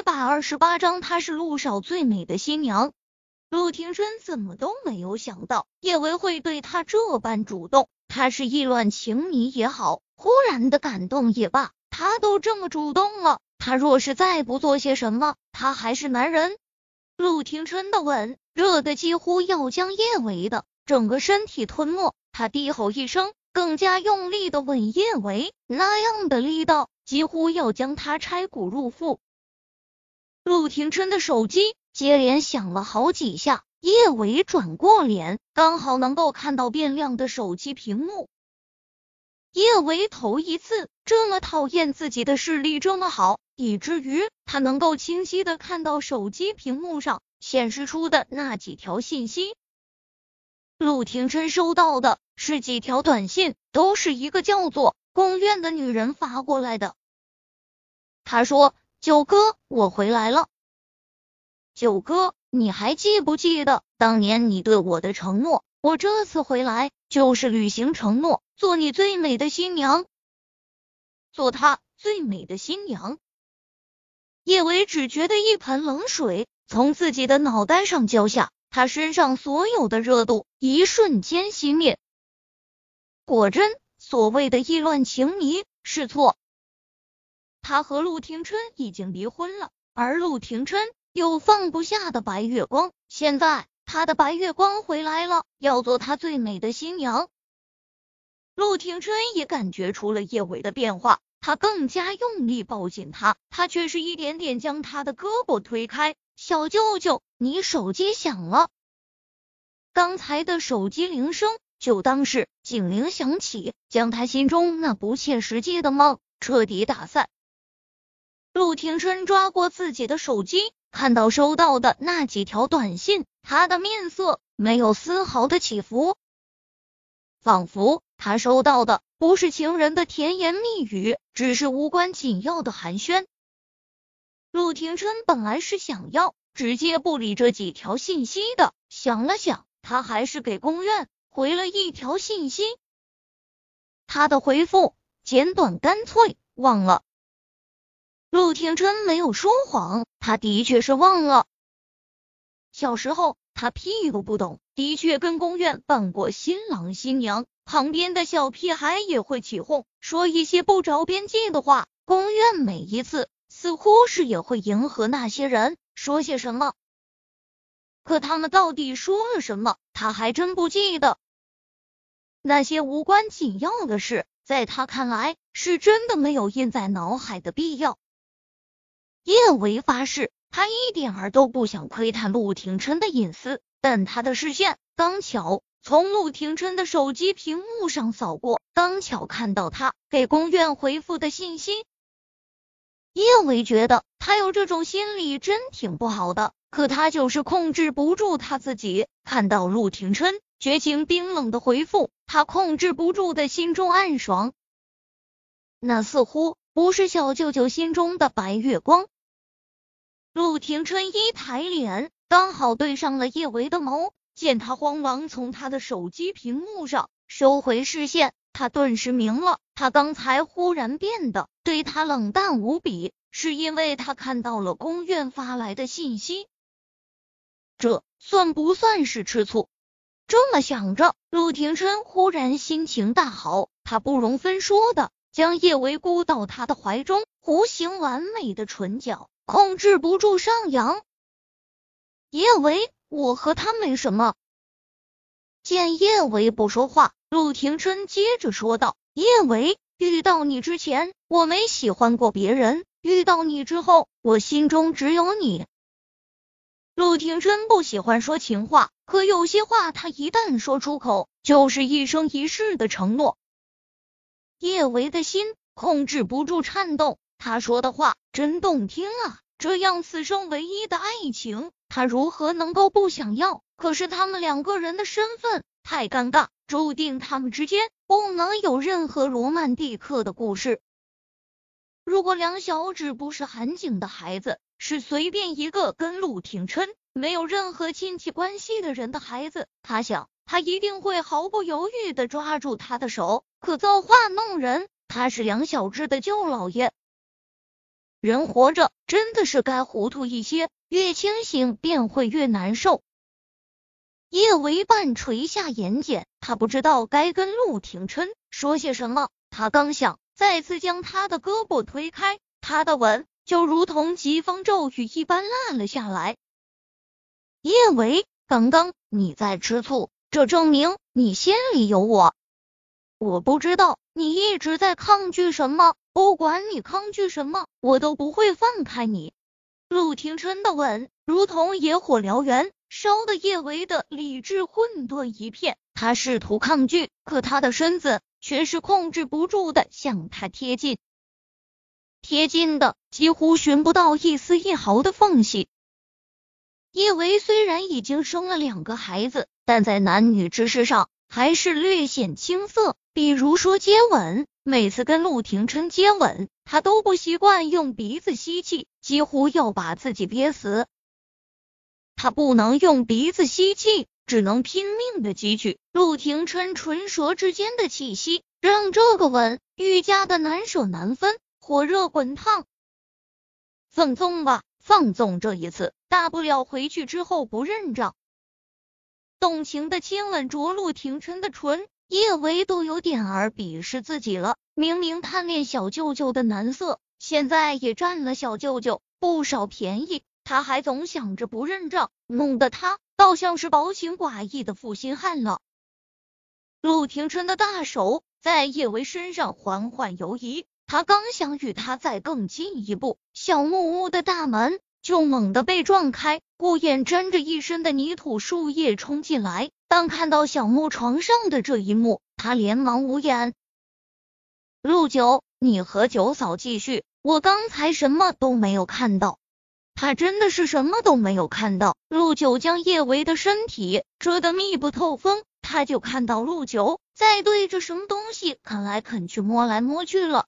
一百二十八章，她是陆少最美的新娘。陆庭琛怎么都没有想到叶维会对他这般主动，他是意乱情迷也好，忽然的感动也罢，他都这么主动了，他若是再不做些什么，他还是男人。陆庭琛的吻热的几乎要将叶维的整个身体吞没，他低吼一声，更加用力的吻叶维，那样的力道几乎要将他拆骨入腹。陆廷琛的手机接连响了好几下，叶维转过脸，刚好能够看到变亮的手机屏幕。叶维头一次这么讨厌自己的视力这么好，以至于他能够清晰的看到手机屏幕上显示出的那几条信息。陆廷琛收到的是几条短信，都是一个叫做宫苑的女人发过来的。他说：“九哥，我回来了。九哥，你还记不记得当年你对我的承诺？我这次回来就是履行承诺。”做你最美的新娘，做他最美的新娘。叶维只觉得一盆冷水从自己的脑袋上浇下，他身上所有的热度一瞬间熄灭。果真，所谓的意乱情迷是错。他和陆廷琛已经离婚了，而陆廷琛又放不下的白月光，现在他的白月光回来了，要做他最美的新娘。陆廷琛也感觉出了叶伟的变化，他更加用力抱紧他，他却是一点点将他的胳膊推开。小舅舅，你手机响了。刚才的手机铃声就当是警铃响起，将他心中那不切实际的梦彻底打散。陆廷琛抓过自己的手机，看到收到的那几条短信，他的面色没有丝毫的起伏，仿佛。他收到的不是情人的甜言蜜语，只是无关紧要的寒暄。陆廷琛本来是想要直接不理这几条信息的，想了想，他还是给宫苑回了一条信息。他的回复简短干脆，忘了。陆廷琛没有说谎，他的确是忘了。小时候他屁都不懂，的确跟宫苑扮过新郎新娘。旁边的小屁孩也会起哄，说一些不着边际的话。宫苑每一次似乎是也会迎合那些人，说些什么。可他们到底说了什么，他还真不记得。那些无关紧要的事，在他看来是真的没有印在脑海的必要。叶维发誓，他一点儿都不想窥探陆廷琛的隐私，但他的视线刚巧。从陆廷琛的手机屏幕上扫过，刚巧看到他给宫苑回复的信息。叶伟觉得他有这种心理真挺不好的，可他就是控制不住他自己。看到陆廷琛绝情冰冷的回复，他控制不住的心中暗爽。那似乎不是小舅舅心中的白月光。陆廷琛一抬脸，刚好对上了叶维的眸。见他慌忙从他的手机屏幕上收回视线，他顿时明了，他刚才忽然变得对他冷淡无比，是因为他看到了宫苑发来的信息。这算不算是吃醋？这么想着，陆廷琛忽然心情大好，他不容分说的将叶维箍到他的怀中，弧形完美的唇角控制不住上扬。叶维。我和他没什么。见叶维不说话，陆廷琛接着说道：“叶维，遇到你之前，我没喜欢过别人；遇到你之后，我心中只有你。”陆廷琛不喜欢说情话，可有些话他一旦说出口，就是一生一世的承诺。叶维的心控制不住颤动，他说的话真动听啊！这样此生唯一的爱情。他如何能够不想要？可是他们两个人的身份太尴尬，注定他们之间不能有任何罗曼蒂克的故事。如果梁小芷不是韩景的孩子，是随便一个跟陆廷琛没有任何亲戚关系的人的孩子，他想他一定会毫不犹豫的抓住他的手。可造化弄人，他是梁小芷的舅姥爷。人活着真的是该糊涂一些，越清醒便会越难受。叶维半垂下眼睑，他不知道该跟陆廷琛说些什么。他刚想再次将他的胳膊推开，他的吻就如同疾风骤雨一般烂了下来。叶维，刚刚你在吃醋，这证明你心里有我。我不知道你一直在抗拒什么，不管你抗拒什么，我都不会放开你。陆廷琛的吻如同野火燎原，烧的叶维的理智混沌一片。他试图抗拒，可他的身子却是控制不住的向他贴近，贴近的几乎寻不到一丝一毫的缝隙。叶维虽然已经生了两个孩子，但在男女之事上还是略显青涩。比如说接吻，每次跟陆廷琛接吻，他都不习惯用鼻子吸气，几乎要把自己憋死。他不能用鼻子吸气，只能拼命的汲取陆廷琛唇舌之间的气息，让这个吻愈加的难舍难分，火热滚烫。放纵吧。放纵这一次，大不了回去之后不认账。动情的亲吻着陆廷琛的唇，叶维都有点儿鄙视自己了。明明贪恋小舅舅的男色，现在也占了小舅舅不少便宜，他还总想着不认账，弄得他倒像是薄情寡义的负心汉了。陆廷琛的大手在叶维身上缓缓游移。他刚想与他再更进一步，小木屋的大门就猛地被撞开，顾衍沾着一身的泥土树叶冲进来。当看到小木床上的这一幕，他连忙无言。陆九，你和九嫂继续，我刚才什么都没有看到。他真的是什么都没有看到。陆九将叶维的身体遮得密不透风，他就看到陆九在对着什么东西啃来啃去、摸来摸去了。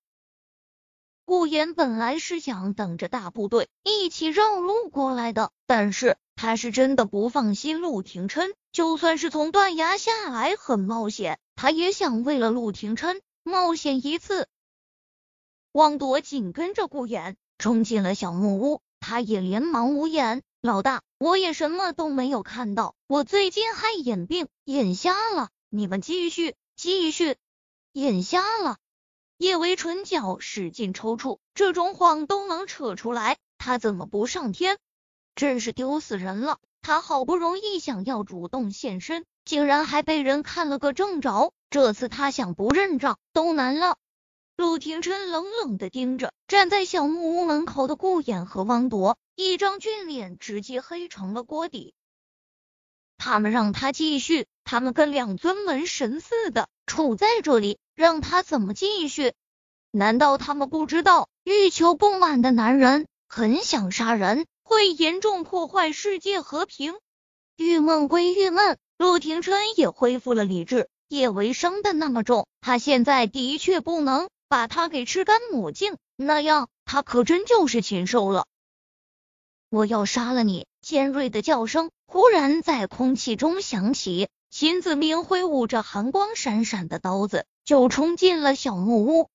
顾言本来是想等着大部队一起绕路过来的，但是他是真的不放心陆廷琛，就算是从断崖下来很冒险，他也想为了陆廷琛冒险一次。汪铎紧跟着顾言冲进了小木屋，他也连忙无言：“老大，我也什么都没有看到，我最近还眼病，眼瞎了。你们继续，继续，眼瞎了。”叶维唇角使劲抽搐，这种谎都能扯出来，他怎么不上天？真是丢死人了！他好不容易想要主动现身，竟然还被人看了个正着。这次他想不认账都难了。陆廷琛冷冷的盯着站在小木屋门口的顾衍和汪铎，一张俊脸直接黑成了锅底。他们让他继续，他们跟两尊门神似的杵在这里。让他怎么继续？难道他们不知道，欲求不满的男人很想杀人，会严重破坏世界和平？郁闷归郁闷，陆廷琛也恢复了理智。叶维伤的那么重，他现在的确不能把他给吃干抹净，那样他可真就是禽兽了。我要杀了你！尖锐的叫声忽然在空气中响起。秦子明挥舞着寒光闪闪的刀子，就冲进了小木屋。